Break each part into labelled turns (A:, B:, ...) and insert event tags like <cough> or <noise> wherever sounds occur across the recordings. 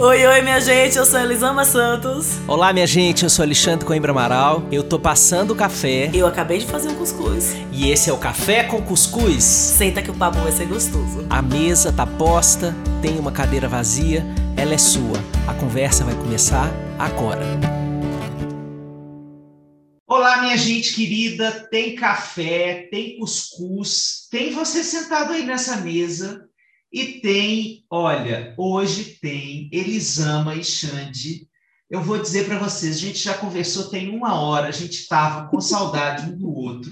A: Oi, oi, minha gente, eu sou Elisama Santos.
B: Olá, minha gente, eu sou Alexandre Coimbra Amaral. Eu tô passando o café.
A: Eu acabei de fazer um cuscuz.
B: E esse é o Café com Cuscuz.
A: Senta que o papo vai ser gostoso.
B: A mesa tá posta, tem uma cadeira vazia, ela é sua. A conversa vai começar agora. Olá, minha gente querida, tem café, tem cuscuz, tem você sentado aí nessa mesa e tem, olha, hoje tem Elisama e Xande. Eu vou dizer para vocês, a gente já conversou tem uma hora, a gente estava com saudade um do outro.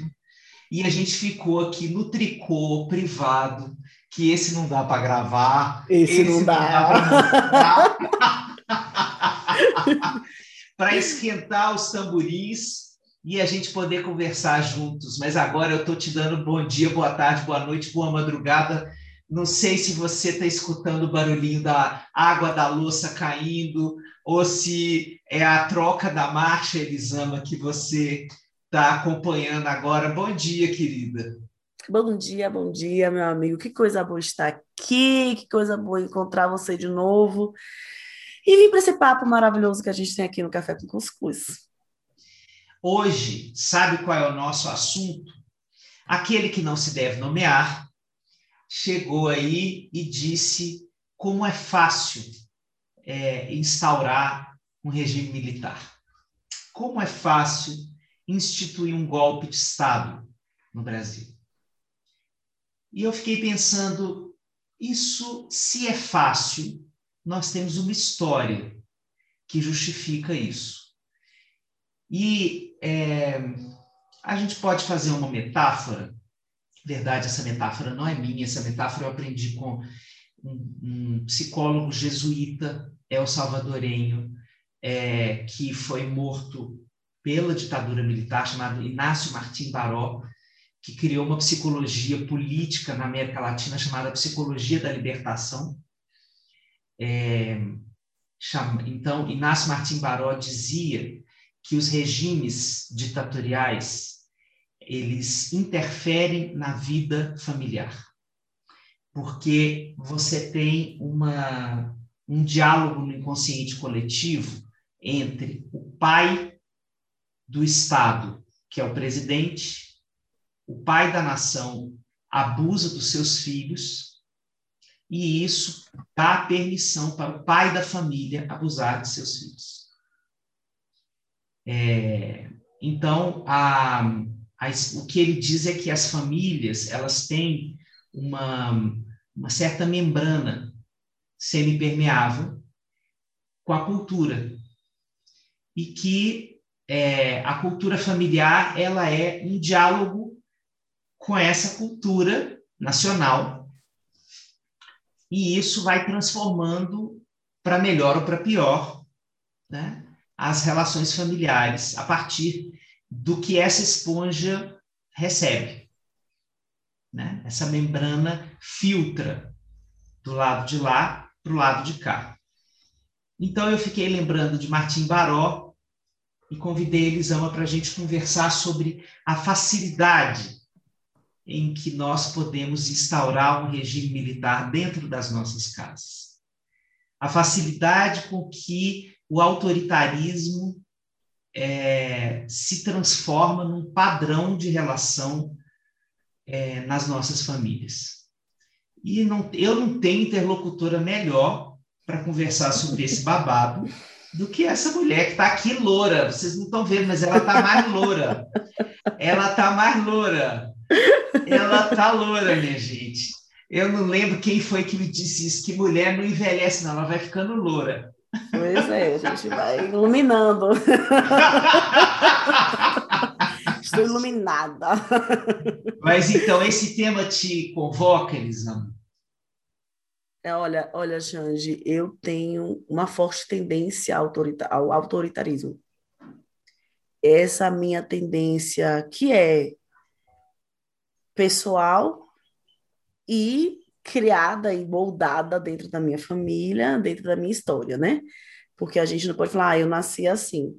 B: E a gente ficou aqui no tricô privado, que esse não dá para gravar.
A: Esse, esse não
B: dá. Para <laughs> esquentar os tamborins e a gente poder conversar juntos. Mas agora eu estou te dando bom dia, boa tarde, boa noite, boa madrugada não sei se você está escutando o barulhinho da água da louça caindo, ou se é a troca da marcha, Elisama, que você está acompanhando agora. Bom dia, querida.
A: Bom dia, bom dia, meu amigo. Que coisa boa estar aqui, que coisa boa encontrar você de novo. E vir para esse papo maravilhoso que a gente tem aqui no Café com Cuscuz.
B: Hoje, sabe qual é o nosso assunto? Aquele que não se deve nomear, chegou aí e disse como é fácil é, instaurar um regime militar. Como é fácil instituir um golpe de Estado no Brasil. E eu fiquei pensando, isso, se é fácil, nós temos uma história que justifica isso. E é, a gente pode fazer uma metáfora verdade, essa metáfora não é minha, essa metáfora eu aprendi com um, um psicólogo jesuíta, El Salvadorenho, é, que foi morto pela ditadura militar, chamado Inácio Martim Baró, que criou uma psicologia política na América Latina chamada Psicologia da Libertação. É, chama, então, Inácio Martim Baró dizia que os regimes ditatoriais eles interferem na vida familiar. Porque você tem uma, um diálogo no inconsciente coletivo entre o pai do Estado, que é o presidente, o pai da nação abusa dos seus filhos, e isso dá permissão para o pai da família abusar de seus filhos. É, então, a, o que ele diz é que as famílias elas têm uma, uma certa membrana semipermeável com a cultura. E que é, a cultura familiar ela é um diálogo com essa cultura nacional. E isso vai transformando para melhor ou para pior né, as relações familiares a partir do que essa esponja recebe. Né? Essa membrana filtra do lado de lá para o lado de cá. Então, eu fiquei lembrando de Martim Baró e convidei Elisama para a gente conversar sobre a facilidade em que nós podemos instaurar um regime militar dentro das nossas casas. A facilidade com que o autoritarismo é, se transforma num padrão de relação é, nas nossas famílias. E não, eu não tenho interlocutora melhor para conversar sobre esse babado do que essa mulher que está aqui loura. Vocês não estão vendo, mas ela está mais loura. Ela está mais loura. Ela está loura, minha gente. Eu não lembro quem foi que me disse isso, que mulher não envelhece, não, ela vai ficando loura.
A: Pois é, a gente vai iluminando. <laughs> Estou iluminada.
B: Mas então, esse tema te convoca, Elisama?
A: É, olha, olha, Jange, eu tenho uma forte tendência ao autoritarismo. Essa minha tendência, que é pessoal e criada e moldada dentro da minha família, dentro da minha história, né? Porque a gente não pode falar, ah, eu nasci assim.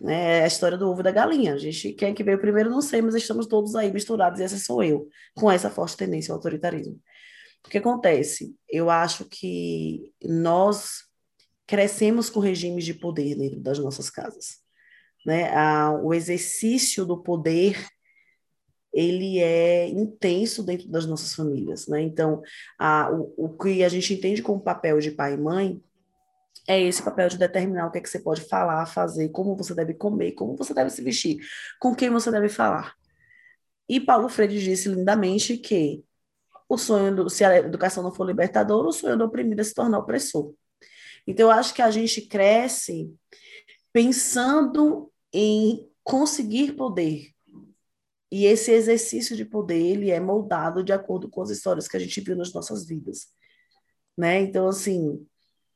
A: Né? É a história do ovo e da galinha. A gente, quem é que veio primeiro, não sei, mas estamos todos aí misturados, e essa sou eu, com essa forte tendência ao autoritarismo. O que acontece? Eu acho que nós crescemos com regimes de poder dentro das nossas casas. Né? o exercício do poder ele é intenso dentro das nossas famílias, né? Então, a, o, o que a gente entende como papel de pai e mãe é esse papel de determinar o que é que você pode falar, fazer, como você deve comer, como você deve se vestir, com quem você deve falar. E Paulo Freire disse lindamente que o sonho do, se a educação não for libertadora, o sonho do oprimido é se tornar opressor. Então, eu acho que a gente cresce pensando em conseguir poder. E esse exercício de poder, ele é moldado de acordo com as histórias que a gente viu nas nossas vidas. Né? Então, assim,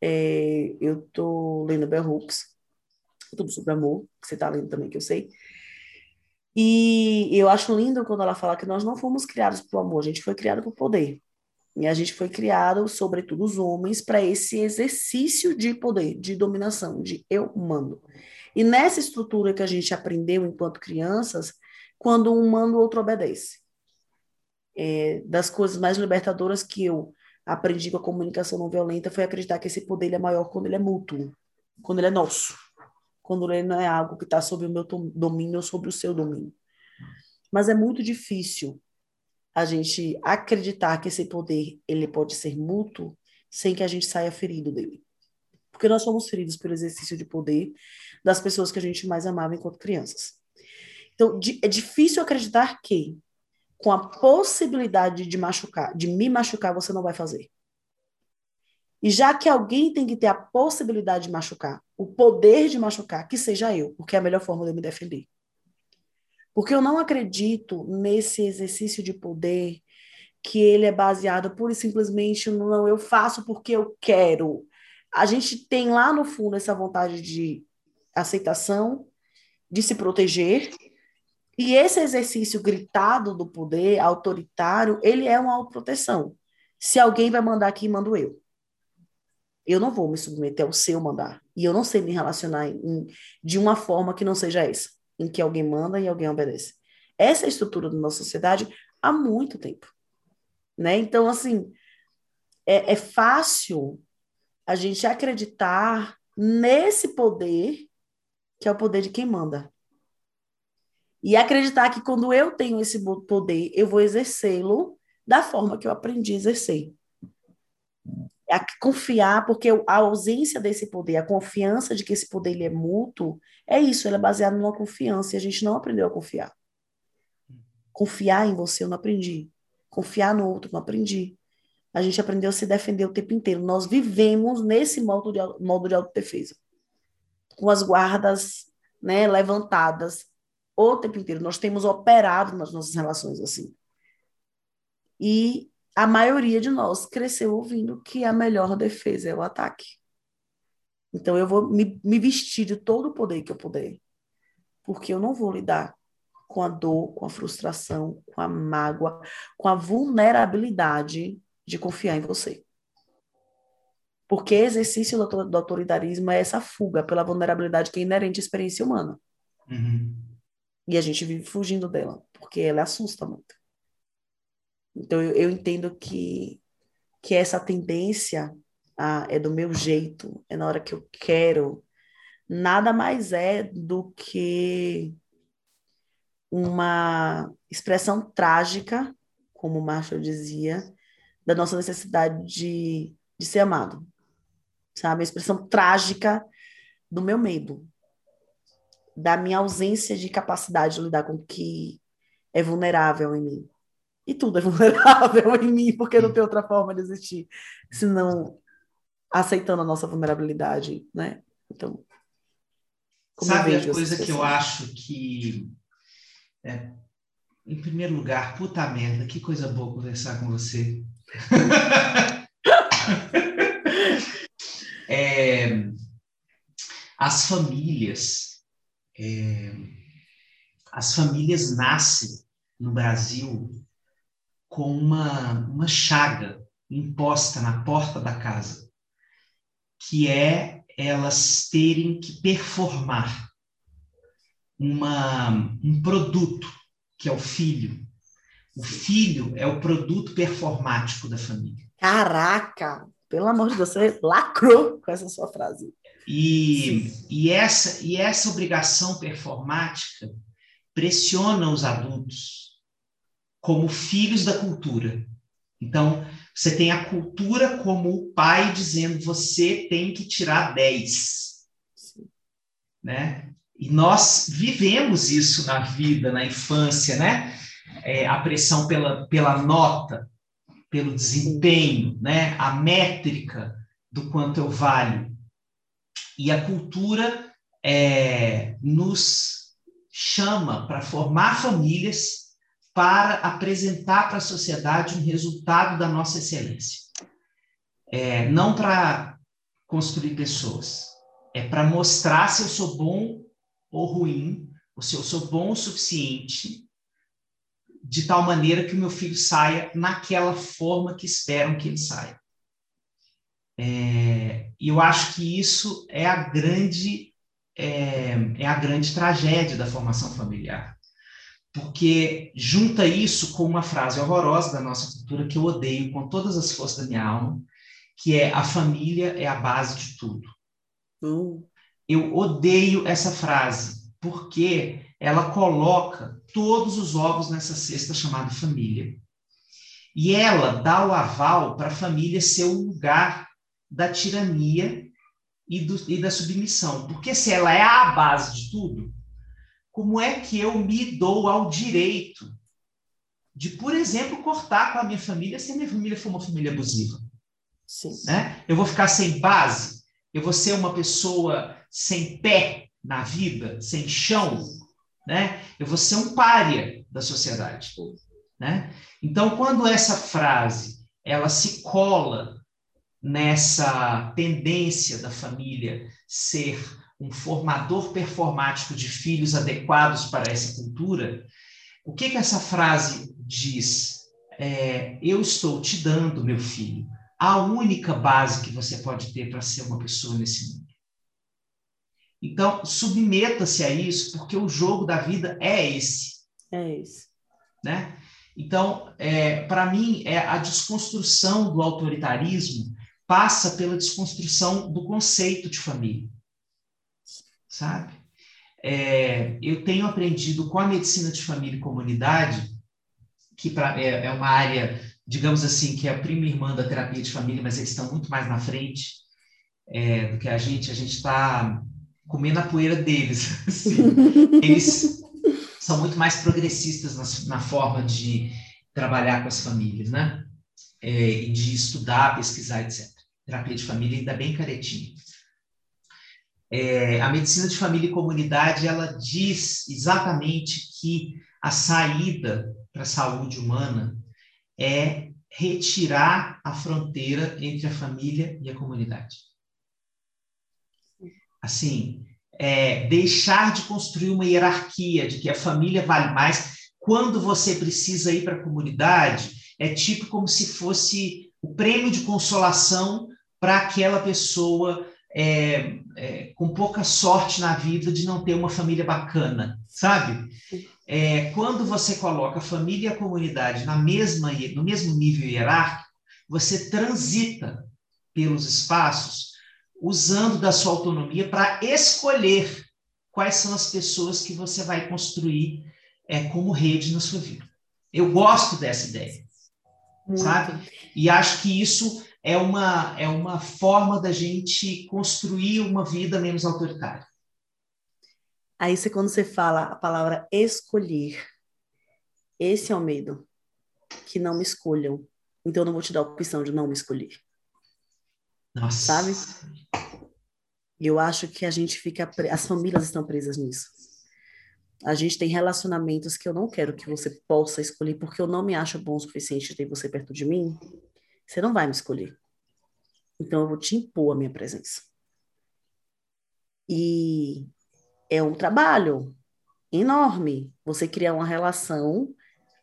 A: é, eu estou lendo Bell Hooks, tudo sobre amor, que você está lendo também, que eu sei. E eu acho lindo quando ela fala que nós não fomos criados por amor, a gente foi criado por poder. E a gente foi criado, sobretudo os homens, para esse exercício de poder, de dominação, de eu mando. E nessa estrutura que a gente aprendeu enquanto crianças, quando um manda, o outro obedece. É, das coisas mais libertadoras que eu aprendi com a comunicação não violenta foi acreditar que esse poder é maior quando ele é mútuo, quando ele é nosso, quando ele não é algo que está sob o meu domínio ou sobre o seu domínio. Mas é muito difícil a gente acreditar que esse poder ele pode ser mútuo sem que a gente saia ferido dele. Porque nós somos feridos pelo exercício de poder das pessoas que a gente mais amava enquanto crianças. Então, é difícil acreditar que com a possibilidade de machucar, de me machucar, você não vai fazer. E já que alguém tem que ter a possibilidade de machucar, o poder de machucar, que seja eu, porque é a melhor forma de eu me defender. Porque eu não acredito nesse exercício de poder que ele é baseado pura e simplesmente no não, eu faço porque eu quero. A gente tem lá no fundo essa vontade de aceitação, de se proteger, e esse exercício gritado do poder autoritário, ele é uma autoproteção. Se alguém vai mandar aqui, mando eu. Eu não vou me submeter ao seu mandar. E eu não sei me relacionar em, de uma forma que não seja essa, em que alguém manda e alguém obedece. Essa é a estrutura da nossa sociedade há muito tempo. Né? Então, assim, é, é fácil a gente acreditar nesse poder, que é o poder de quem manda. E acreditar que quando eu tenho esse poder, eu vou exercê-lo da forma que eu aprendi a exercer. É confiar, porque a ausência desse poder, a confiança de que esse poder ele é mútuo, é isso, ele é baseado numa confiança, e a gente não aprendeu a confiar. Confiar em você eu não aprendi. Confiar no outro eu não aprendi. A gente aprendeu a se defender o tempo inteiro. Nós vivemos nesse modo de, modo de autodefesa. Com as guardas né, levantadas, o tempo inteiro. Nós temos operado nas nossas relações assim. E a maioria de nós cresceu ouvindo que a melhor defesa é o ataque. Então eu vou me, me vestir de todo o poder que eu puder, porque eu não vou lidar com a dor, com a frustração, com a mágoa, com a vulnerabilidade de confiar em você. Porque exercício do autoritarismo é essa fuga pela vulnerabilidade que é inerente à experiência humana. Uhum. E a gente vive fugindo dela, porque ela assusta muito. Então, eu, eu entendo que, que essa tendência a, é do meu jeito, é na hora que eu quero, nada mais é do que uma expressão trágica, como Marshall dizia, da nossa necessidade de, de ser amado. Sabe? A expressão trágica do meu medo, da minha ausência de capacidade de lidar com o que é vulnerável em mim. E tudo é <laughs> vulnerável em mim, porque não tem outra forma de existir, senão aceitando a nossa vulnerabilidade, né? Então,
B: sabe a coisa que eu acho que é, em primeiro lugar, puta merda, que coisa boa conversar com você. <laughs> é, as famílias é, as famílias nascem no Brasil com uma, uma chaga imposta na porta da casa, que é elas terem que performar uma, um produto, que é o filho. O filho é o produto performático da família.
A: Caraca! Pelo amor de Deus, você lacrou com essa sua frase.
B: E, e, essa, e essa obrigação performática pressiona os adultos como filhos da cultura. Então, você tem a cultura como o pai dizendo você tem que tirar 10. Né? E nós vivemos isso na vida, na infância, né? É, a pressão pela, pela nota, pelo desempenho, né? A métrica do quanto eu valho. E a cultura é, nos chama para formar famílias para apresentar para a sociedade um resultado da nossa excelência. É, não para construir pessoas, é para mostrar se eu sou bom ou ruim, ou se eu sou bom o suficiente, de tal maneira que o meu filho saia naquela forma que esperam que ele saia. É, e eu acho que isso é a grande é, é a grande tragédia da formação familiar porque junta isso com uma frase horrorosa da nossa cultura que eu odeio com todas as forças da minha alma, que é a família é a base de tudo.
A: Uh.
B: Eu odeio essa frase, porque ela coloca todos os ovos nessa cesta chamada família. E ela dá o aval para a família ser o lugar da tirania e, do, e da submissão. Porque se ela é a base de tudo, como é que eu me dou ao direito de, por exemplo, cortar com a minha família se a minha família for uma família abusiva?
A: Sim.
B: Né? Eu vou ficar sem base? Eu vou ser uma pessoa sem pé na vida, sem chão? Né? Eu vou ser um pária da sociedade. Né? Então, quando essa frase ela se cola nessa tendência da família ser um formador performático de filhos adequados para essa cultura, o que, que essa frase diz? É, eu estou te dando, meu filho, a única base que você pode ter para ser uma pessoa nesse mundo. Então, submeta-se a isso, porque o jogo da vida é esse.
A: É esse.
B: Né? Então, é, para mim, é a desconstrução do autoritarismo passa pela desconstrução do conceito de família sabe? É, eu tenho aprendido com a medicina de família e comunidade, que pra, é, é, uma área, digamos assim, que é a prima irmã da terapia de família, mas eles estão muito mais na frente é, do que a gente. A gente está comendo a poeira deles. <laughs> Assim. Eles são muito mais progressistas na, na, forma de trabalhar com as famílias, né? É, de estudar, pesquisar, etc. Terapia de família ainda bem caretinha. É, a medicina de família e comunidade ela diz exatamente que a saída para a saúde humana é retirar a fronteira entre a família e a comunidade. Assim, é, deixar de construir uma hierarquia de que a família vale mais. Quando você precisa ir para a comunidade, é tipo como se fosse o prêmio de consolação para aquela pessoa é, é, com pouca sorte na vida de não ter uma família bacana, sabe? É, quando você coloca a família e a comunidade na mesma, no mesmo nível hierárquico, você transita pelos espaços usando da sua autonomia para escolher quais são as pessoas que você vai construir é, como rede na sua vida. Eu gosto dessa ideia, Muito. sabe? E acho que isso é uma, é uma forma da gente construir uma vida menos autoritária.
A: Aí você, quando você fala a palavra escolher, esse é o medo, que não me escolham. Então eu não vou te dar a opção de não me escolher.
B: Nossa.
A: Sabe? Eu acho que a gente fica, as famílias estão presas nisso. A gente tem relacionamentos que eu não quero que você possa escolher porque eu não me acho bom o suficiente ter você perto de mim. Você não vai me escolher. Então eu vou te impor a minha presença. E é um trabalho enorme você criar uma relação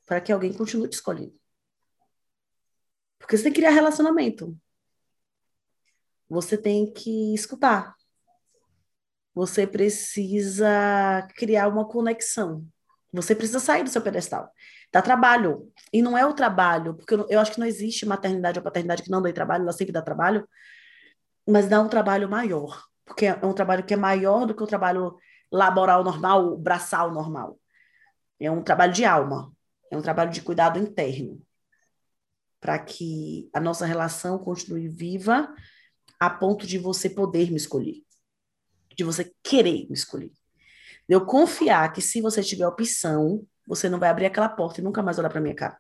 A: para que alguém continue te escolhendo. Porque você tem que criar relacionamento. Você tem que escutar. Você precisa criar uma conexão. Você precisa sair do seu pedestal. Dá trabalho. E não é o trabalho, porque eu, eu acho que não existe maternidade ou paternidade que não dê trabalho, ela sempre dá trabalho, mas dá um trabalho maior, porque é um trabalho que é maior do que o trabalho laboral normal, braçal normal. É um trabalho de alma, é um trabalho de cuidado interno, para que a nossa relação continue viva a ponto de você poder me escolher, de você querer me escolher. Eu confiar que se você tiver opção, você não vai abrir aquela porta e nunca mais olhar para minha cara.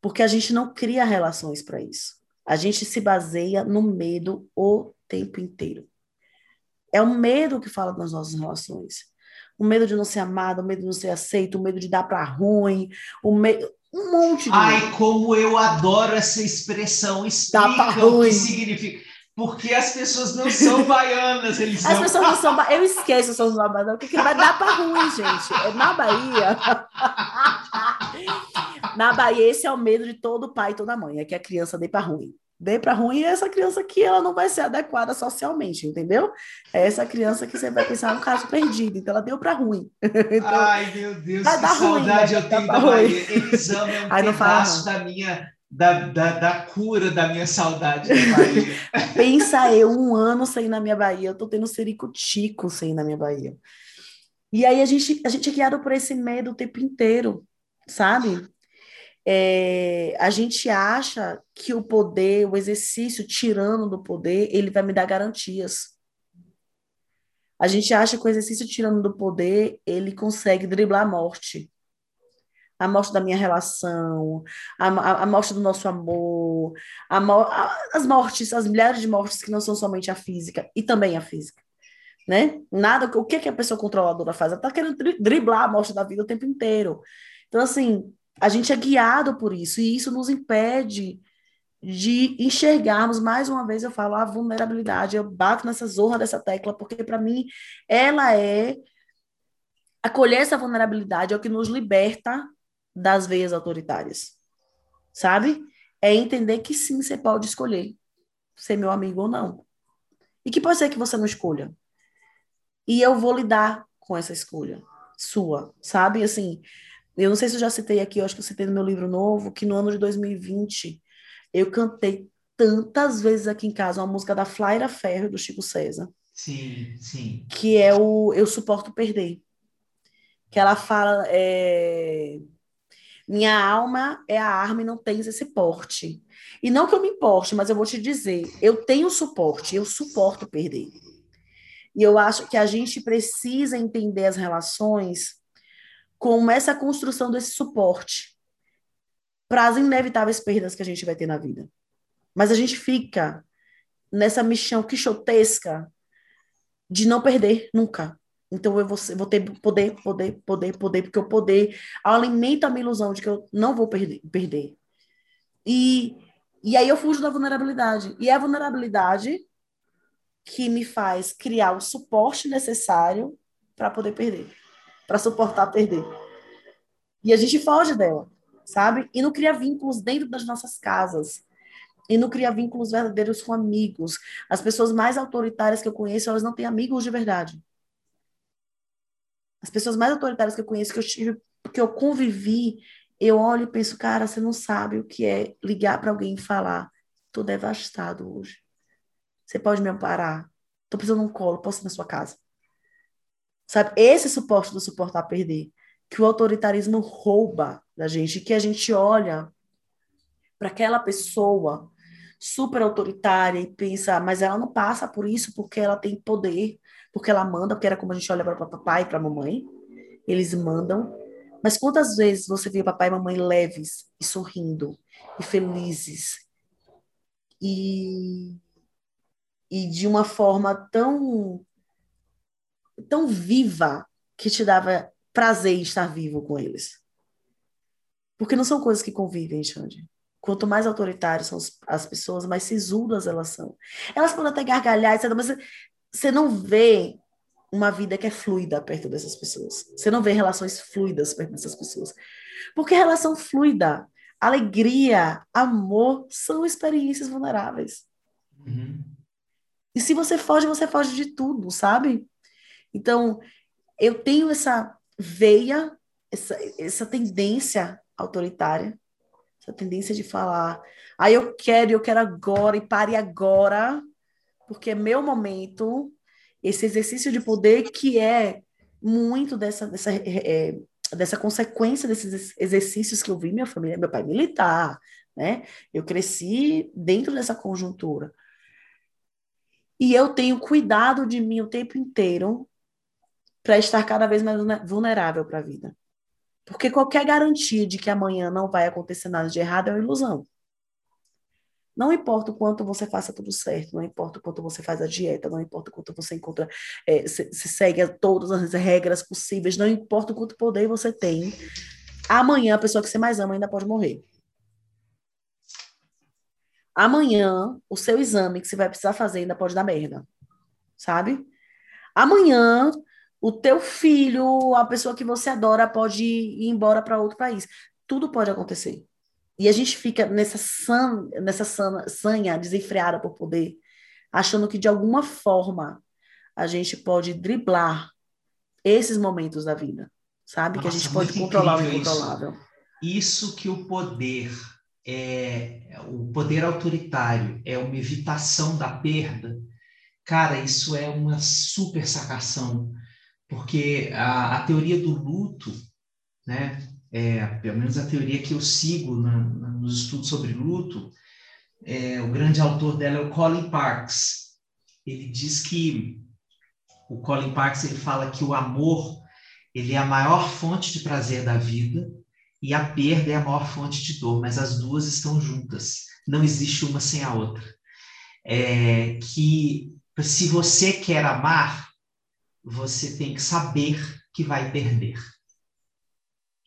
A: Porque a gente não cria relações para isso. A gente se baseia no medo o tempo inteiro. É o medo que fala das nossas relações. O medo de não ser amado, o medo de não ser aceito, o medo de dar para ruim, o medo um monte de
B: Ai, medo. como eu adoro essa expressão. Explica o que significa. Porque as pessoas não são baianas, eles
A: As pessoas não são Eu esqueço os são baianas, o que vai dar para ruim, gente? É na Bahia. <laughs> na Bahia, esse é o medo de todo pai e toda mãe, é que a criança dê para ruim. Dê para ruim é essa criança que ela não vai ser adequada socialmente, entendeu? É essa criança que você vai pensar no caso perdido, então ela deu para ruim. <laughs> Então,
B: Ai, meu Deus, que saudade ruim, eu tenho da Bahia. Eles amam um Ai, pedaço da minha da, da, da, cura da minha saudade da Bahia. <laughs>
A: Pensa eu, um ano sem ir na minha Bahia, eu tô tendo tico sem ir na minha Bahia. E aí a gente, a gente é guiado por esse medo o tempo inteiro, sabe? É, a gente acha que o poder, o exercício tirando do poder, ele vai me dar garantias. A gente acha que o exercício tirando do poder, ele consegue driblar a morte a morte da minha relação, a, a, a morte do nosso amor, a, as mortes, as milhares de mortes que não são somente a física, e também a física. Né? Nada, o que, que a pessoa controladora faz? Ela está querendo driblar a morte da vida o tempo inteiro. Então, assim, a gente é guiado por isso, e isso nos impede de enxergarmos, mais uma vez eu falo, a vulnerabilidade. Eu bato nessa zorra dessa tecla, porque para mim ela é acolher essa vulnerabilidade é o que nos liberta das veias autoritárias. Sabe? É entender que sim, você pode escolher ser meu amigo ou não. E que pode ser que você não escolha. E eu vou lidar com essa escolha sua, sabe? Assim, eu não sei se eu já citei aqui, eu acho que eu citei no meu livro novo, que no ano de 2020 eu cantei tantas vezes aqui em casa uma música da Flaira Ferro, do Chico César.
B: Sim, sim.
A: Que é o Eu Suporto Perder. Que ela fala. É minha alma é a arma e não tens esse porte. E não que eu me importe, mas eu vou te dizer, eu tenho suporte, eu suporto perder. E eu acho que a gente precisa entender as relações como essa construção desse suporte para as inevitáveis perdas que a gente vai ter na vida. Mas a gente fica nessa missão quixotesca de não perder nunca. Então eu vou, vou ter poder, poder, poder, poder, porque o poder alimenta a minha ilusão de que eu não vou perder. perder. E, e aí eu fujo da vulnerabilidade. E é a vulnerabilidade que me faz criar o suporte necessário para poder perder, para suportar perder. E a gente foge dela, sabe? E não cria vínculos dentro das nossas casas. E não cria vínculos verdadeiros com amigos. As pessoas mais autoritárias que eu conheço, elas não têm amigos de verdade. As pessoas mais autoritárias que eu conheço, que eu tive, que eu convivi, eu olho e penso, cara, você não sabe o que é ligar para alguém e falar, tô devastado hoje. Você pode me amparar? Tô precisando de um colo, posso ir na sua casa? Sabe? Esse suporte do suportar perder, que o autoritarismo rouba da gente, que a gente olha para aquela pessoa super autoritária e pensa, mas ela não passa por isso porque ela tem poder, porque ela manda, porque era como a gente olha para papai e para mamãe, eles mandam. Mas quantas vezes você vê papai e mamãe leves e sorrindo e felizes e, e de uma forma tão tão viva que te dava prazer estar vivo com eles. Porque não são coisas que convivem, Xande. Quanto mais autoritárias são as pessoas, mais sisudas elas são. Elas podem até gargalhar, etc., mas você não vê uma vida que é fluida perto dessas pessoas. Você não vê relações fluidas perto dessas pessoas. Porque relação fluida, alegria, amor são experiências vulneráveis. Uhum. E se você foge, você foge de tudo, sabe? Então, eu tenho essa veia essa, essa tendência autoritária, essa tendência de falar, ah, eu quero, eu quero agora, e pare agora, porque é meu momento, esse exercício de poder que é muito dessa, dessa, é, dessa consequência desses exercícios que eu vi minha família, meu pai militar, né? Eu cresci dentro dessa conjuntura. E eu tenho cuidado de mim o tempo inteiro para estar cada vez mais vulnerável para a vida. Porque qualquer garantia de que amanhã não vai acontecer nada de errado é uma ilusão. Não importa o quanto você faça tudo certo, não importa o quanto você faz a dieta, não importa o quanto você encontra, é, se, se segue todas as regras possíveis, não importa o quanto poder você tem, amanhã a pessoa que você mais ama ainda pode morrer. Amanhã, o seu exame que você vai precisar fazer ainda pode dar merda, sabe? Amanhã, o teu filho, a pessoa que você adora, pode ir embora para outro país. Tudo pode acontecer. E a gente fica nessa, san, nessa san, sanha desenfreada por poder, achando que de alguma forma a gente pode driblar esses momentos da vida, sabe? Nossa, que a gente pode controlar o incontrolável.
B: Isso. isso que o poder é o poder autoritário é uma evitação da perda, cara, isso é uma super sacação, porque a, a teoria do luto, né, é, pelo menos a teoria que eu sigo na, na, nos estudos sobre luto, é, o grande autor dela é o Colin Parks. Ele diz que o Colin Parks ele fala que o amor ele é a maior fonte de prazer da vida e a perda é a maior fonte de dor, mas as duas estão juntas. Não existe uma sem a outra. É, que se você quer amar, você tem que saber que vai perder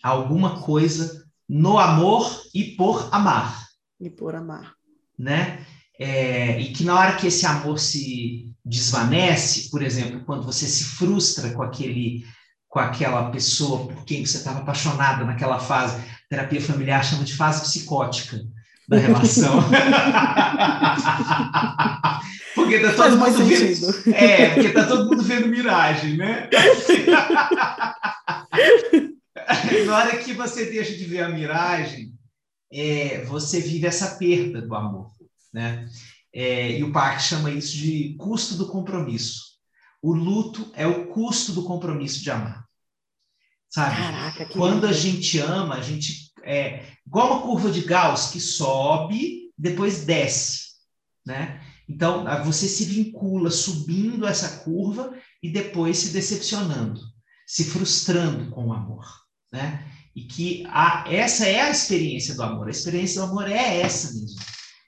B: alguma coisa no amor e por amar.
A: E por amar.
B: Né? É, e que na hora que esse amor se desvanece, por exemplo, quando você se frustra com aquele com aquela pessoa por quem você estava apaixonada naquela fase, terapia familiar chama de fase psicótica da <laughs> relação. <laughs> porque tá todo Faz mundo vendo, é, porque tá todo mundo vendo miragem, né? <laughs> <laughs> na hora que você deixa de ver a miragem, é, você vive essa perda do amor, né? É, e o Park chama isso de custo do compromisso. O luto é o custo do compromisso de amar. Sabe? Caraca, Quando lindo. a gente ama, a gente é igual uma curva de Gauss que sobe, depois desce, né? Então, você se vincula subindo essa curva e depois se decepcionando, se frustrando com o amor né? E que a, essa é a experiência do amor. A experiência do amor é essa mesmo.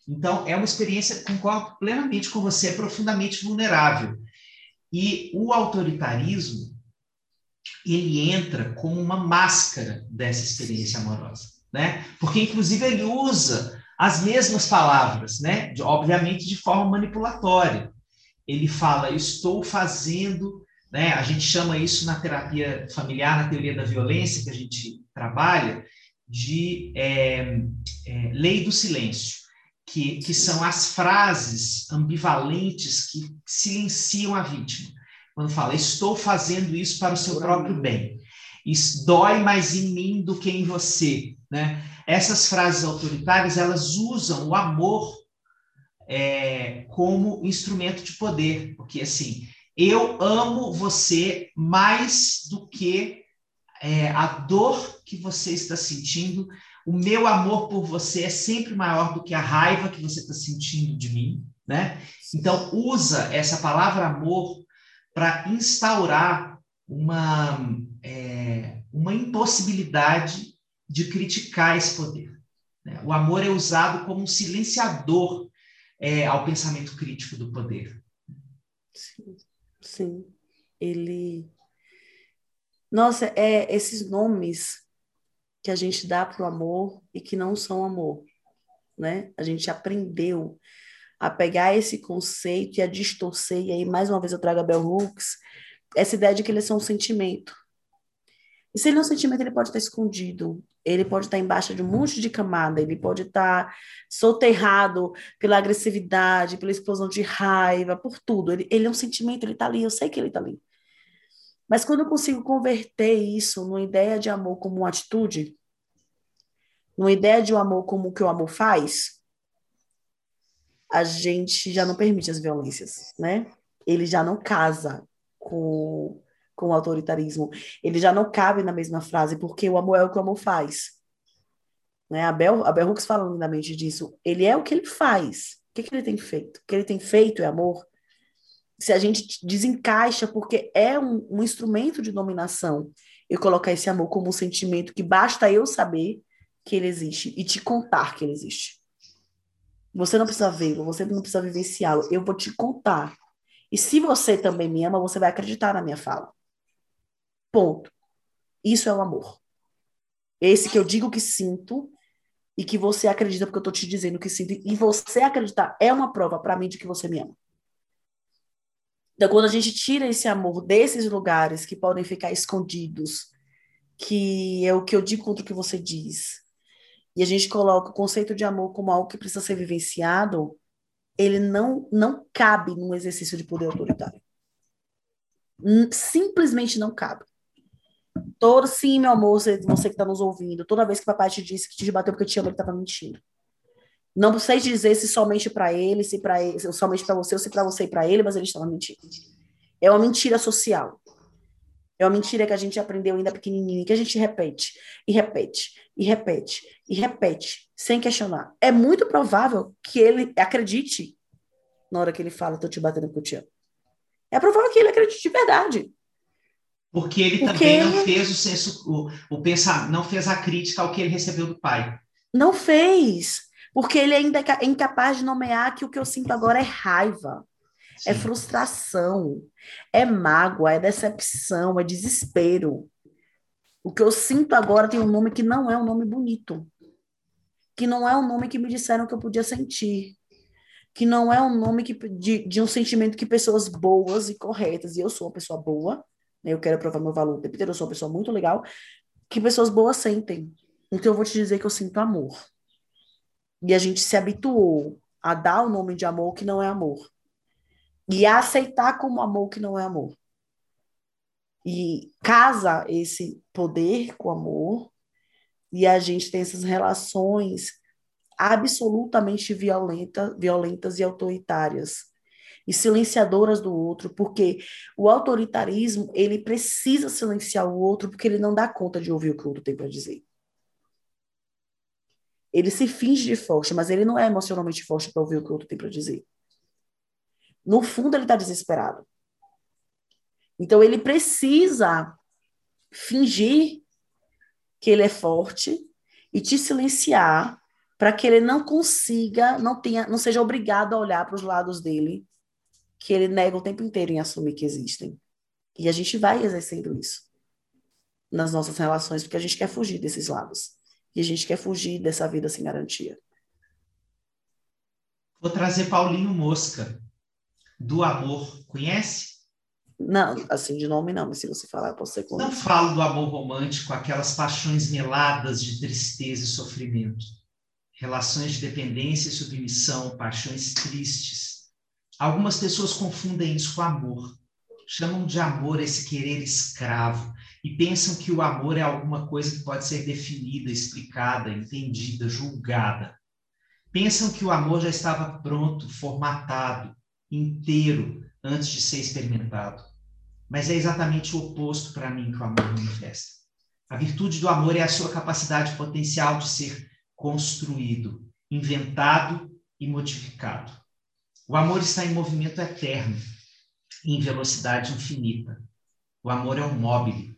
B: Então, é uma experiência, concordo plenamente com você, é profundamente vulnerável. E o autoritarismo, ele entra como uma máscara dessa experiência amorosa, né? Porque, inclusive, ele usa as mesmas palavras, né? De, obviamente, de forma manipulatória. Ele fala, estou fazendo né? A gente chama isso na terapia familiar, na teoria da violência que a gente trabalha, de é, é, lei do silêncio, que, que são as frases ambivalentes que silenciam a vítima. Quando fala, estou fazendo isso para o seu próprio bem. Isso dói mais em mim do que em você. Né? Essas frases autoritárias, elas usam o amor é, como instrumento de poder, porque assim, eu amo você mais do que é, a dor que você está sentindo. O meu amor por você é sempre maior do que a raiva que você está sentindo de mim, né? Então usa essa palavra amor para instaurar uma é, uma impossibilidade de criticar esse poder. Né? O amor é usado como um silenciador é, ao pensamento crítico do poder.
A: Sim. Sim, ele. Nossa, é esses nomes que a gente dá para o amor e que não são amor, né? A gente aprendeu a pegar esse conceito e a distorcer, e aí mais uma vez eu trago a Bell Hooks, essa ideia de que ele é só um sentimento. E se ele é um sentimento, ele pode estar escondido, ele pode estar embaixo de um monte de camada, ele pode estar soterrado pela agressividade, pela explosão de raiva, por tudo. Ele, ele é um sentimento, ele está ali, eu sei que ele está ali. Mas quando eu consigo converter isso numa ideia de amor como uma atitude, numa ideia de um amor como o que o amor faz, a gente já não permite as violências, né? Ele já não casa com, com o autoritarismo. Ele já não cabe na mesma frase, porque o amor é o que o amor faz. Né? A, Bell, a Bell Hooks fala lindamente disso. Ele é o que ele faz. O que, que ele tem feito? O que ele tem feito é amor. Se a gente desencaixa, porque é um, um instrumento de dominação, eu colocar esse amor como um sentimento que basta eu saber que ele existe e te contar que ele existe. Você não precisa vê-lo, você não precisa vivenciá-lo. Eu vou te contar. E se você também me ama, você vai acreditar na minha fala. Ponto. Isso é o amor. Esse que eu digo que sinto e que você acredita porque eu estou te dizendo que sinto. E você acreditar é uma prova para mim de que você me ama. Então, quando a gente tira esse amor desses lugares que podem ficar escondidos, que é o que eu digo contra o que você diz, e a gente coloca o conceito de amor como algo que precisa ser vivenciado, ele não, não cabe num exercício de poder autoritário. Simplesmente não cabe. Todo, sim, meu amor, você, você que está nos ouvindo, toda vez que papai te disse que te bateu porque te ama, ele estava mentindo. Não sei dizer se somente para ele, se para ele, somente para você, ou se para você e para ele, mas ele estava mentindo. É uma mentira social. É uma mentira que a gente aprendeu ainda pequenininho, que a gente repete, e repete, e repete, e repete, sem questionar. É muito provável que ele acredite na hora que ele fala, tô te batendo porque eu te amo. É provável que ele acredite de verdade.
B: Porque ele Porque também não fez o senso, o, o pensar, não fez a crítica ao que ele recebeu do pai.
A: Não fez. Porque ele ainda é incapaz de nomear que o que eu sinto agora é raiva. É Sim. é frustração, é mágoa, é decepção, é desespero. O que eu sinto agora tem um nome que não é um nome bonito, que não é um nome que me disseram que eu podia sentir, que não é um nome que, de, de um sentimento que pessoas boas e corretas, e eu sou uma pessoa boa, né, eu quero provar meu valor o eu sou uma pessoa muito legal, que pessoas boas sentem. Então eu vou te dizer que eu sinto amor. E a gente se habituou a dar o nome de amor que não é amor e aceitar como amor que não é amor. E casa esse poder com amor, e a gente tem essas relações absolutamente violenta, violentas e autoritárias e silenciadoras do outro, porque o autoritarismo, ele precisa silenciar o outro porque ele não dá conta de ouvir o que o outro tem para dizer. Ele se finge de forte, mas ele não é emocionalmente forte para ouvir o que o outro tem para dizer. No fundo, ele está desesperado. Então, ele precisa fingir que ele é forte e te silenciar para que ele não consiga, não tenha, não seja obrigado a olhar para os lados dele que ele nega o tempo inteiro em assumir que existem. E a gente vai exercendo isso nas nossas relações porque a gente quer fugir desses lados e a gente quer fugir dessa vida sem garantia.
B: Vou trazer Paulinho Mosca do amor, conhece?
A: Não, assim, de nome não, mas se você falar, eu posso ser
B: Não falo do amor romântico, aquelas paixões meladas de tristeza e sofrimento. Relações de dependência e submissão, paixões tristes. Algumas pessoas confundem isso com amor. Chamam de amor esse querer escravo e pensam que o amor é alguma coisa que pode ser definida, explicada, entendida, julgada. Pensam que o amor já estava pronto, formatado, inteiro antes de ser experimentado. Mas é exatamente o oposto para mim que o amor manifesta. A virtude do amor é a sua capacidade potencial de ser construído, inventado e modificado. O amor está em movimento eterno, em velocidade infinita. O amor é um móvel.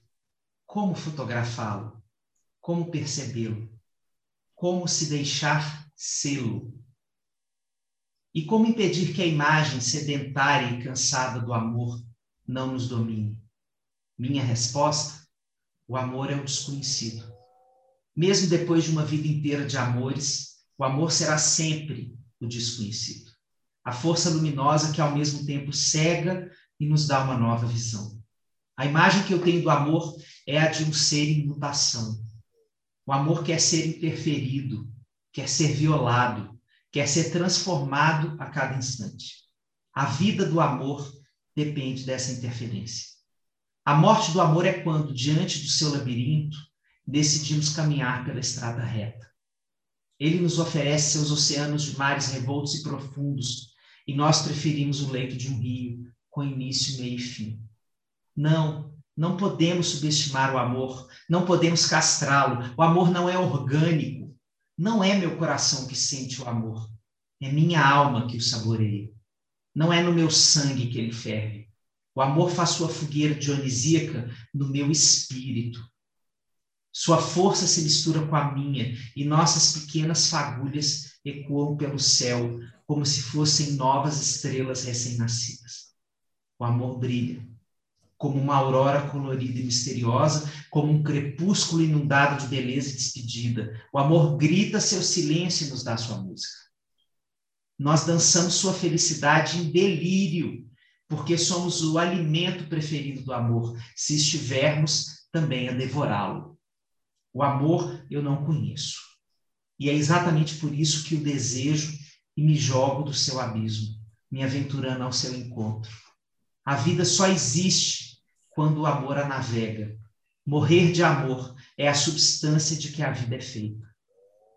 B: Como fotografá-lo? Como percebê-lo? Como se deixar sê-lo? E como impedir que a imagem sedentária e cansada do amor não nos domine? Minha resposta: o amor é o desconhecido. Mesmo depois de uma vida inteira de amores, o amor será sempre o desconhecido. A força luminosa que ao mesmo tempo cega e nos dá uma nova visão. A imagem que eu tenho do amor é a de um ser em mutação. O amor quer ser interferido, quer ser violado, quer ser transformado a cada instante. A vida do amor depende dessa interferência. A morte do amor é quando, diante do seu labirinto, decidimos caminhar pela estrada reta. Ele nos oferece seus oceanos de mares revoltos e profundos, e nós preferimos o leito de um rio, com início, meio e fim. Não, não podemos subestimar o amor, não podemos castrá-lo. O amor não é orgânico. Não é meu coração que sente o amor, é minha alma que o saboreia. Não é no meu sangue que ele ferve. O amor faz sua fogueira dionisíaca no meu espírito. Sua força se mistura com a minha e nossas pequenas fagulhas ecoam pelo céu como se fossem novas estrelas recém-nascidas. O amor brilha como uma aurora colorida e misteriosa, como um crepúsculo inundado de beleza e despedida. O amor grita seu silêncio e nos dá sua música. Nós dançamos sua felicidade em delírio, porque somos o alimento preferido do amor, se estivermos também a devorá-lo. O amor eu não conheço. E é exatamente por isso que o desejo e me jogo do seu abismo, me aventurando ao seu encontro. A vida só existe quando o amor a navega. Morrer de amor é a substância de que a vida é feita.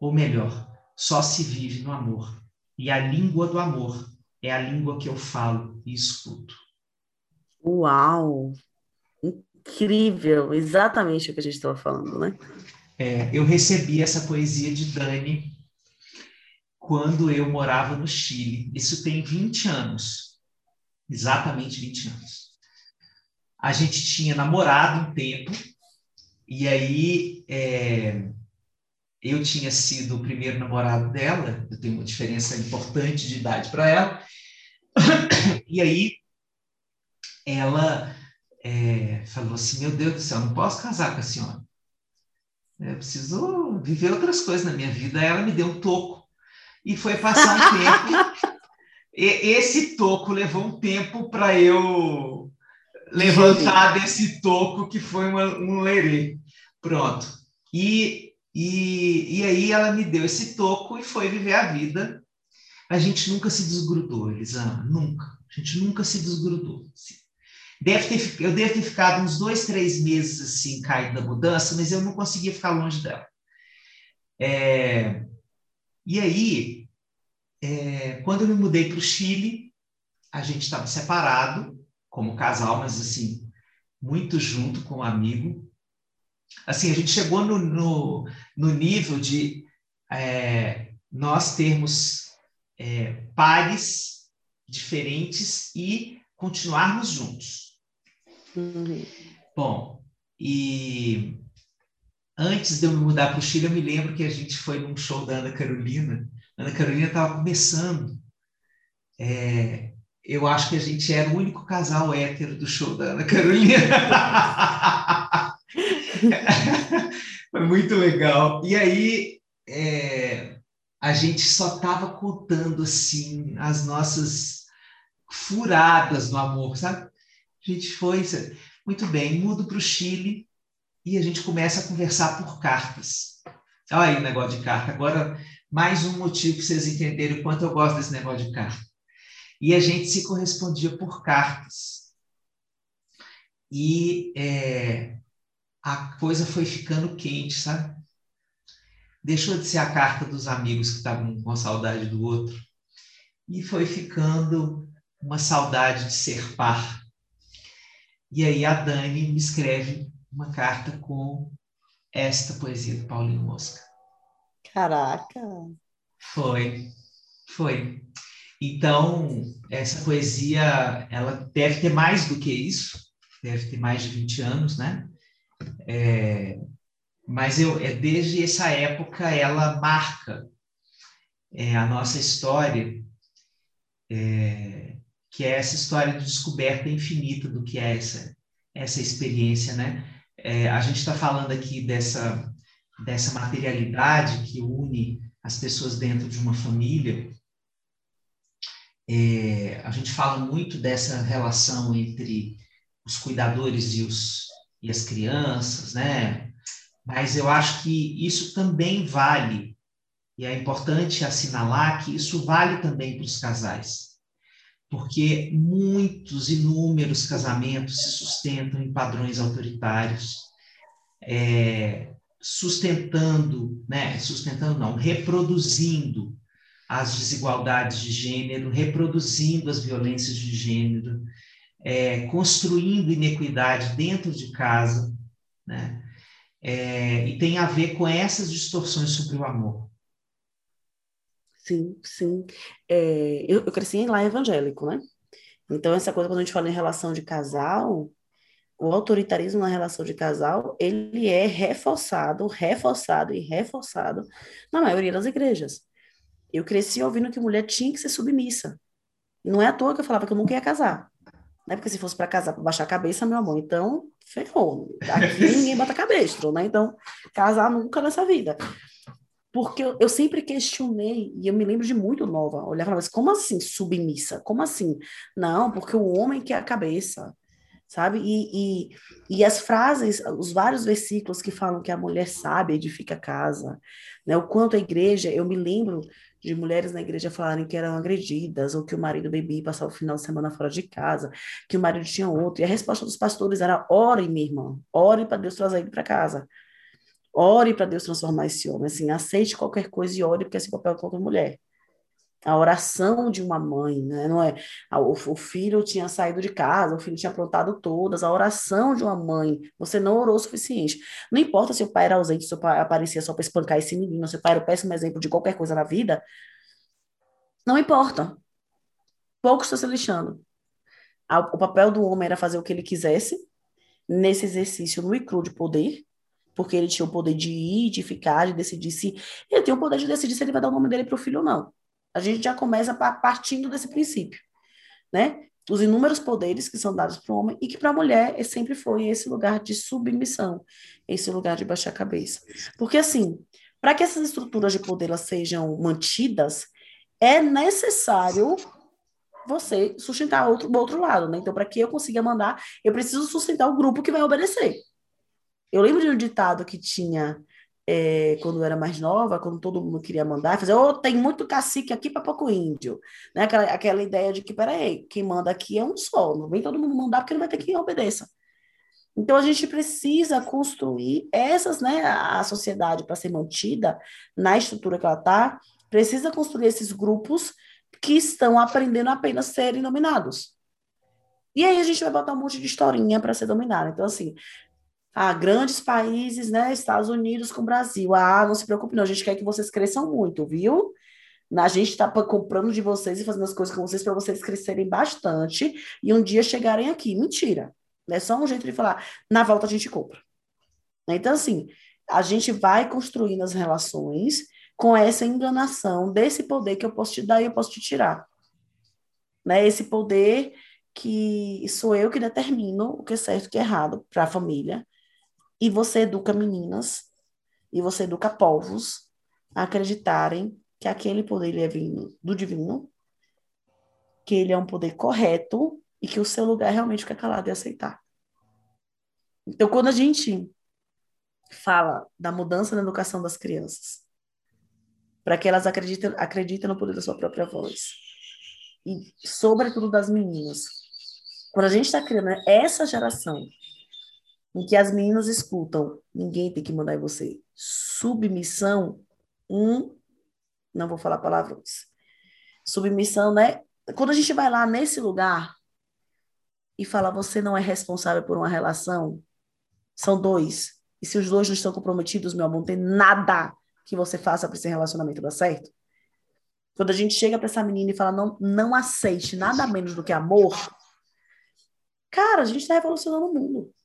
B: Ou melhor, só se vive no amor. E a língua do amor é a língua que eu falo e escuto.
A: Uau! Incrível! Exatamente o que a gente estava falando, né?
B: É, eu recebi essa poesia de Dani quando eu morava no Chile. Isso tem 20 anos. Exatamente 20 anos a gente tinha namorado um tempo, e aí é, eu tinha sido o primeiro namorado dela, eu tenho uma diferença importante de idade para ela, <coughs> e aí ela é, falou assim: Meu Deus do céu, não posso casar com a senhora. Eu preciso viver outras coisas na minha vida. Aí ela me deu um toco e foi passar um tempo. <laughs> E esse toco levou um tempo para eu levantar desse toco que foi uma, um lerê. Pronto. E, e, e aí ela me deu esse toco e foi viver a vida. A gente nunca se desgrudou, Elisama, nunca. A gente nunca se desgrudou. Deve ter, eu devo ter ficado uns dois, três meses assim, caído da mudança, mas eu não conseguia ficar longe dela. É, e aí, é, quando eu me mudei para o Chile, a gente estava separado, como casal, mas assim, muito junto com um amigo. Assim, a gente chegou no, no, no nível de é, nós termos é, pares diferentes e continuarmos juntos. Uhum. Bom, e antes de eu me mudar para o Chile, eu me lembro que a gente foi num show da Ana Carolina. A Ana Carolina estava começando. É, eu acho que a gente era o único casal hétero do show da Ana Carolina. <laughs> Foi muito legal. E aí é, a gente só estava contando assim as nossas furadas no amor, sabe? A gente foi muito bem, mudo para o Chile e a gente começa a conversar por cartas. Olha aí o negócio de carta. Agora, mais um motivo para vocês entenderem o quanto eu gosto desse negócio de carta e a gente se correspondia por cartas. E é, a coisa foi ficando quente, sabe? Deixou de ser a carta dos amigos que estavam com saudade do outro e foi ficando uma saudade de ser par. E aí a Dani me escreve uma carta com esta poesia do Paulinho Mosca.
A: Caraca!
B: Foi, foi. Então, essa poesia, ela deve ter mais do que isso, deve ter mais de 20 anos, né? É, mas eu, é, desde essa época ela marca é, a nossa história, é, que é essa história de descoberta infinita do que é essa, essa experiência, né? É, a gente está falando aqui dessa, dessa materialidade que une as pessoas dentro de uma família, é, a gente fala muito dessa relação entre os cuidadores e, os, e as crianças, né? Mas eu acho que isso também vale, e é importante assinalar que isso vale também para os casais. Porque muitos, inúmeros casamentos se sustentam em padrões autoritários, é, sustentando, né, sustentando não, reproduzindo as desigualdades de gênero, reproduzindo as violências de gênero, é, construindo inequidade dentro de casa, né? É, e tem a ver com essas distorções sobre o amor.
A: Sim, sim. É, eu, eu cresci lá evangélico, né? Então, essa coisa, quando a gente fala em relação de casal, o autoritarismo na relação de casal, ele é reforçado, reforçado e reforçado na maioria das igrejas. Eu cresci ouvindo que mulher tinha que ser submissa. Não é à toa que eu falava que eu nunca ia casar. Né? Porque se fosse para casar, para baixar a cabeça, meu amor, então ferrou. Aqui ninguém bota cabestro, né? Então, casar nunca nessa vida. Porque eu, eu, sempre questionei, e eu me lembro de muito nova, olhar e falava assim, como assim submissa? Como assim? Não, porque o homem quer a cabeça, sabe? E, e, e as frases, os vários versículos que falam que a mulher sabe edifica a casa, né? O quanto a igreja, eu me lembro de mulheres na igreja falarem que eram agredidas, ou que o marido bebia e passava o final de semana fora de casa, que o marido tinha outro. E a resposta dos pastores era: ore, minha irmã, ore para Deus trazer ele para casa. Ore para Deus transformar esse homem. Assim, aceite qualquer coisa e ore, porque esse papel é contra a mulher a oração de uma mãe, né? Não é o, filho tinha saído de casa, o filho tinha aprontado todas, a oração de uma mãe, você não orou o suficiente. Não importa se o pai era ausente, se o pai aparecia só para espancar esse menino, se o pai era o péssimo exemplo de qualquer coisa na vida, não importa. Pouco está se lixando. O papel do homem era fazer o que ele quisesse, nesse exercício no e cru de poder, porque ele tinha o poder de ir, de ficar, de decidir se. Ele tem o poder de decidir se ele vai dar o nome dele para o filho ou não. A gente já começa partindo desse princípio, né? Os inúmeros poderes que são dados para o homem e que para a mulher sempre foi esse lugar de submissão, esse lugar de baixar a cabeça. Porque, assim, para que essas estruturas de poder sejam mantidas, é necessário você sustentar outro, o outro lado, né? Então, para que eu consiga mandar, eu preciso sustentar o grupo que vai obedecer. Eu lembro de um ditado que tinha é, quando eu era mais nova, quando todo mundo queria mandar, fazer, oh, tem muito cacique aqui para pouco índio. Né? Aquela, aquela ideia de que, peraí, quem manda aqui é um só, não vem todo mundo mandar porque não vai ter quem obedeça. Então, a gente precisa construir essas, né, a sociedade para ser mantida na estrutura que ela está, precisa construir esses grupos que estão aprendendo apenas a serem dominados. E aí a gente vai botar um monte de historinha para ser dominado. Então, assim, ah, grandes países, né? Estados Unidos com Brasil. Ah, não se preocupe, não. A gente quer que vocês cresçam muito, viu? A gente está comprando de vocês e fazendo as coisas com vocês para vocês crescerem bastante e um dia chegarem aqui. Mentira. É só um jeito de falar. Na volta a gente compra. Então, assim, a gente vai construindo as relações com essa enganação desse poder que eu posso te dar e eu posso te tirar. Né? Esse poder que sou eu que determino o que é certo e o que é errado para a família e você educa meninas e você educa povos a acreditarem que aquele poder é vindo do divino, que ele é um poder correto e que o seu lugar realmente ficar calado e aceitar. Então, quando a gente fala da mudança na educação das crianças, para que elas acreditem, acreditem no poder da sua própria voz, e sobretudo das meninas, quando a gente está criando essa geração em que as meninas escutam, ninguém tem que mandar em você. Submissão, um, não vou falar palavrões. Submissão, né? Quando a gente vai lá nesse lugar e fala, você não é responsável por uma relação, são dois. E se os dois não estão comprometidos, meu amor, não tem nada que você faça para esse relacionamento dar certo. Quando a gente chega para essa menina e fala, não, não aceite nada menos do que amor, cara, a gente está revolucionando o mundo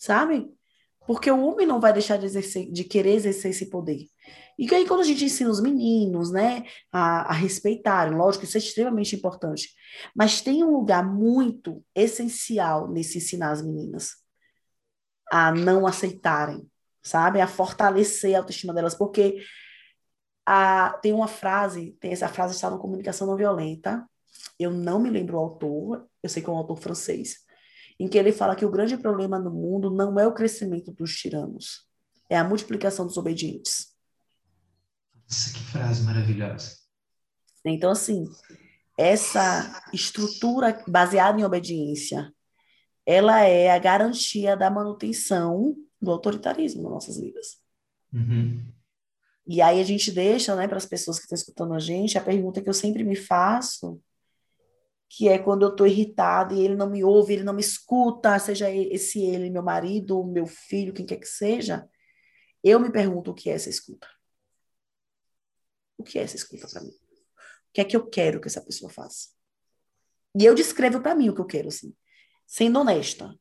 A: sabe? Porque o homem não vai deixar de, exercer, de querer exercer esse poder. E aí, quando a gente ensina os meninos, né, a, a respeitarem, lógico, isso é extremamente importante, mas tem um lugar muito essencial nesse ensinar as meninas a não aceitarem, sabe? A fortalecer a autoestima delas, porque a, tem uma frase, tem essa frase está na comunicação não violenta, eu não me lembro o autor, eu sei que é um autor francês, em que ele fala que o grande problema no mundo não é o crescimento dos tiranos, é a multiplicação dos obedientes.
B: Nossa, que frase maravilhosa.
A: Então, assim, essa estrutura baseada em obediência, ela é a garantia da manutenção do autoritarismo nas nossas vidas.
B: Uhum.
A: E aí a gente deixa, né, para as pessoas que estão escutando a gente, a pergunta que eu sempre me faço, que é quando eu estou irritada e ele não me ouve, ele não me escuta, seja esse ele, meu marido, meu filho, quem quer que seja, eu me pergunto o que é essa escuta. O que é essa escuta para mim? O que é que eu quero que essa pessoa faça? E eu descrevo para mim o que eu quero, assim, sendo honesta.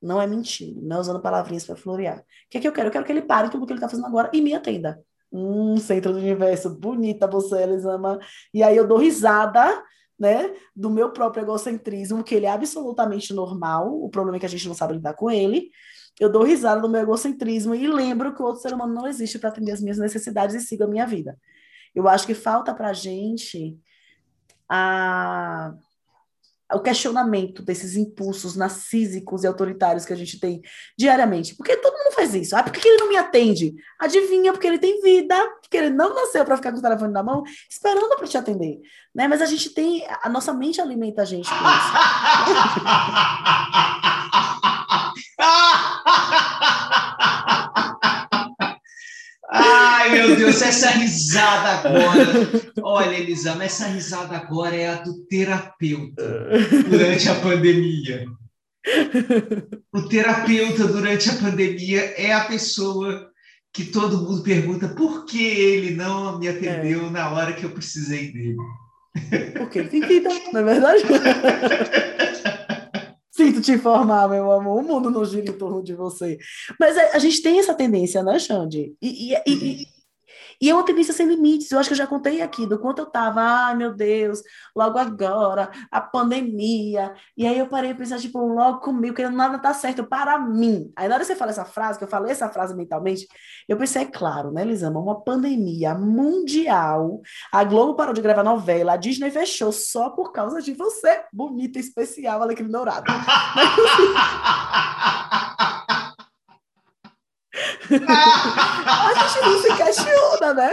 A: Não é mentindo, não é usando palavrinhas para florear. O que é que eu quero? Eu quero que ele pare tudo o que ele está fazendo agora e me atenda. Hum, centro do universo, bonita você, Elisama. E aí eu dou risada, né, do meu próprio egocentrismo, que ele é absolutamente normal, o problema é que a gente não sabe lidar com ele. Eu dou risada do meu egocentrismo e lembro que o outro ser humano não existe para atender as minhas necessidades e siga a minha vida. Eu acho que falta para a gente a o questionamento desses impulsos narcísicos e autoritários que a gente tem diariamente. Porque todo mundo faz isso. Ah, por que ele não me atende? Adivinha, porque ele tem vida, porque ele não nasceu para ficar com o telefone na mão, esperando para te atender. Né? Mas a gente tem. A nossa mente alimenta a gente com isso. <laughs>
B: Ai, meu Deus, essa risada agora. Olha, Elisama, essa risada agora é a do terapeuta durante a pandemia. O terapeuta durante a pandemia é a pessoa que todo mundo pergunta por que ele não me atendeu é. na hora que eu precisei dele.
A: Porque ele tem vida, não é verdade? <laughs> Sinto te informar, meu amor, o mundo não gira em torno de você. Mas a, a gente tem essa tendência, né, Xande? E, e, e, e é uma tendência sem limites. Eu acho que eu já contei aqui do quanto eu estava, ai meu Deus, logo agora, a pandemia. E aí eu parei a pensar, tipo, logo comigo, que nada tá certo para mim. Aí na hora que você fala essa frase, que eu falei essa frase mentalmente, eu pensei, é claro, né, Lisama, uma pandemia mundial. A Globo parou de gravar novela, a Disney fechou só por causa de você, bonita, especial, alecrim dourado. <laughs> <laughs> a gente não se questiona, né?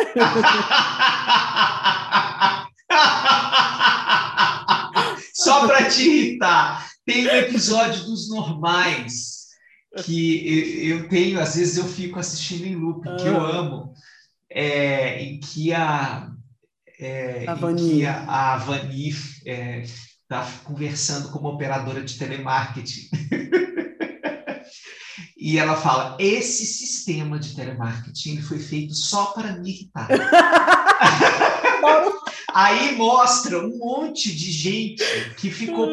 B: Só para te irritar, tem um episódio dos normais que eu tenho, às vezes eu fico assistindo em loop, que eu ah. amo, é, em que a, é, a Vani, que a, a Vani é, tá conversando com uma operadora de telemarketing. <laughs> E ela fala: esse sistema de telemarketing foi feito só para me irritar. <laughs> Aí mostra um monte de gente que ficou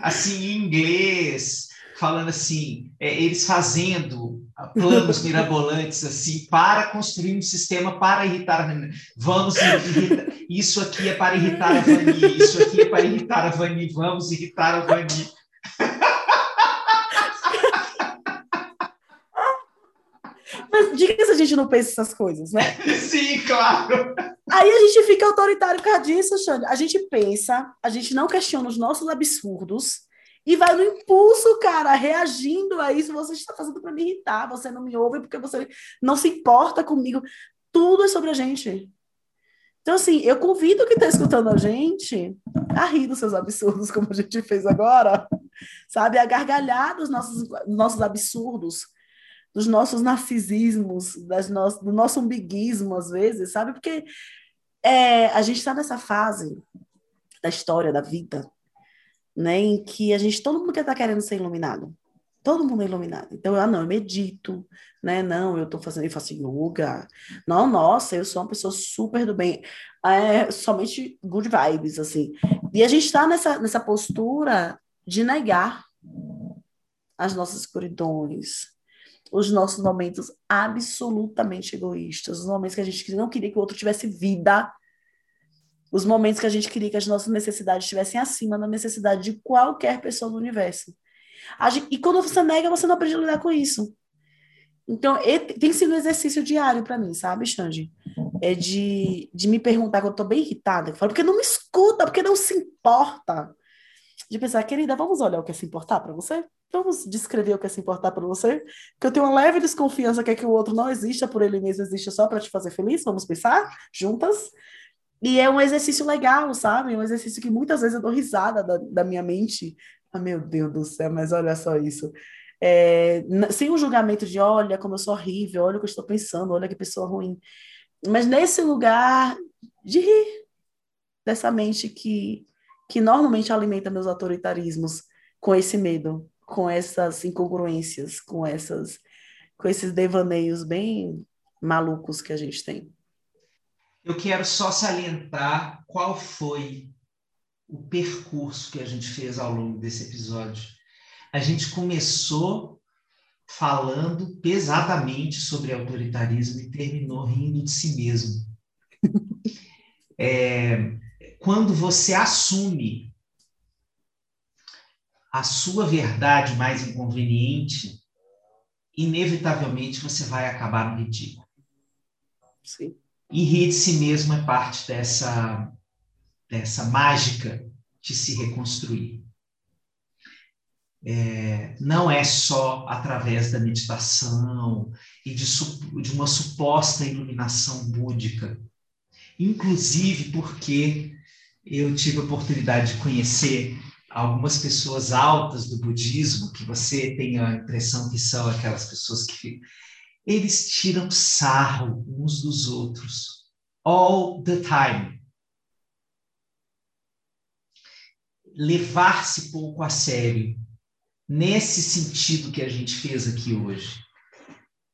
B: assim em inglês, falando assim, é, eles fazendo planos mirabolantes assim para construir um sistema para irritar a Vamos irritar. Isso aqui é para irritar a Vani, isso aqui é para irritar a Vani, vamos irritar a Vani.
A: diga se a gente não pensa essas coisas, né? <laughs>
B: Sim, claro.
A: Aí a gente fica autoritário por causa disso, Xande. A gente pensa, a gente não questiona os nossos absurdos e vai no impulso, cara, reagindo a isso. Você está fazendo para me irritar, você não me ouve porque você não se importa comigo. Tudo é sobre a gente. Então, assim, eu convido quem está escutando a gente a rir dos seus absurdos, como a gente fez agora, sabe? A gargalhar dos nossos, dos nossos absurdos dos nossos narcisismos, das no, do nosso umbiguismo, às vezes, sabe? Porque é, a gente está nessa fase da história, da vida, né, em que a gente, todo mundo quer estar tá querendo ser iluminado. Todo mundo é iluminado. Então, ah, não, eu medito, né? Não, eu tô fazendo, eu faço yoga. Não, nossa, eu sou uma pessoa super do bem. É, somente good vibes, assim. E a gente está nessa, nessa postura de negar as nossas escuridões, os nossos momentos absolutamente egoístas, os momentos que a gente não queria que o outro tivesse vida, os momentos que a gente queria que as nossas necessidades estivessem acima da necessidade de qualquer pessoa do universo. Gente, e quando você nega, você não aprende a lidar com isso. Então, tem sido um exercício diário para mim, sabe, Xande? É de, de me perguntar quando eu tô bem irritada, porque não me escuta, porque não se importa. De pensar, querida, vamos olhar o que é se importar para você? Vamos descrever o que é se importar para você? Que eu tenho uma leve desconfiança que é que o outro não exista por ele mesmo, existe só para te fazer feliz. Vamos pensar juntas? E é um exercício legal, sabe? Um exercício que muitas vezes eu dou risada da, da minha mente. Ah, meu Deus do céu, mas olha só isso. É, sem o julgamento de olha como eu sou horrível, olha o que eu estou pensando, olha que pessoa ruim. Mas nesse lugar de rir dessa mente que, que normalmente alimenta meus autoritarismos com esse medo, com essas incongruências, com essas com esses devaneios bem malucos que a gente tem.
B: Eu quero só salientar qual foi o percurso que a gente fez ao longo desse episódio. A gente começou falando pesadamente sobre autoritarismo e terminou rindo de si mesmo. <laughs> É, quando você assume a sua verdade mais inconveniente, inevitavelmente você vai acabar no ridículo.
A: Sim.
B: E rir de si mesmo é parte dessa, dessa mágica de se reconstruir. É, não é só através da meditação e de, de uma suposta iluminação búdica. Inclusive porque eu tive a oportunidade de conhecer algumas pessoas altas do budismo, que você tem a impressão que são aquelas pessoas que eles tiram sarro uns dos outros. All the time. Levar-se pouco a sério, nesse sentido que a gente fez aqui hoje,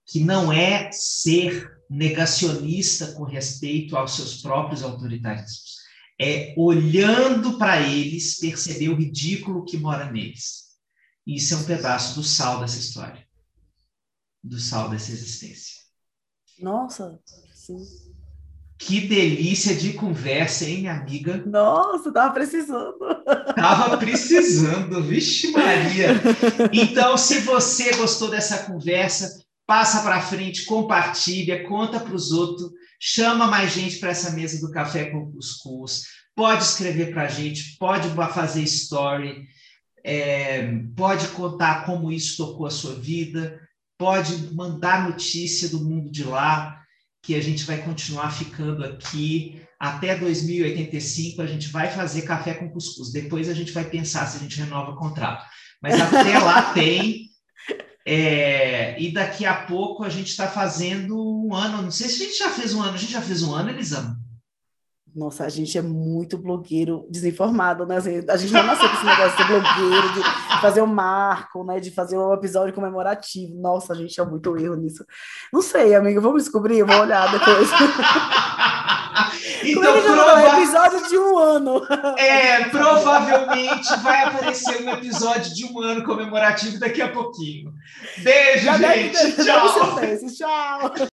B: que não é ser negacionista com respeito aos seus próprios autoritarismos, é olhando para eles perceber o ridículo que mora neles. Isso é um pedaço do sal dessa história do sal dessa existência.
A: Nossa, sim.
B: Que delícia de conversa, hein, minha amiga?
A: Nossa, tava precisando.
B: Tava precisando, vixe Maria. Então, se você gostou dessa conversa, passa para frente, compartilha, conta para os outros, chama mais gente para essa mesa do café com cuscuz. Pode escrever para a gente, pode fazer story, é, pode contar como isso tocou a sua vida pode mandar notícia do mundo de lá, que a gente vai continuar ficando aqui até 2085. A gente vai fazer café com cuscuz. Depois a gente vai pensar se a gente renova o contrato. Mas até lá <laughs> tem. É, e daqui a pouco a gente está fazendo um ano. Não sei se a gente já fez um ano. A gente já fez um ano, Elisama?
A: Nossa, a gente é muito blogueiro desinformado, né? A gente não nasceu com esse negócio de ser blogueiro, de fazer um marco, né? De fazer um episódio comemorativo. Nossa, a gente é muito erro nisso. Não sei, amigo, vamos descobrir, vou olhar depois. <laughs>
B: então, é prova...
A: episódio de um ano.
B: É, provavelmente vai aparecer um episódio de um ano comemorativo daqui a pouquinho. Beijo, Já gente. Tchau.
A: Tchau.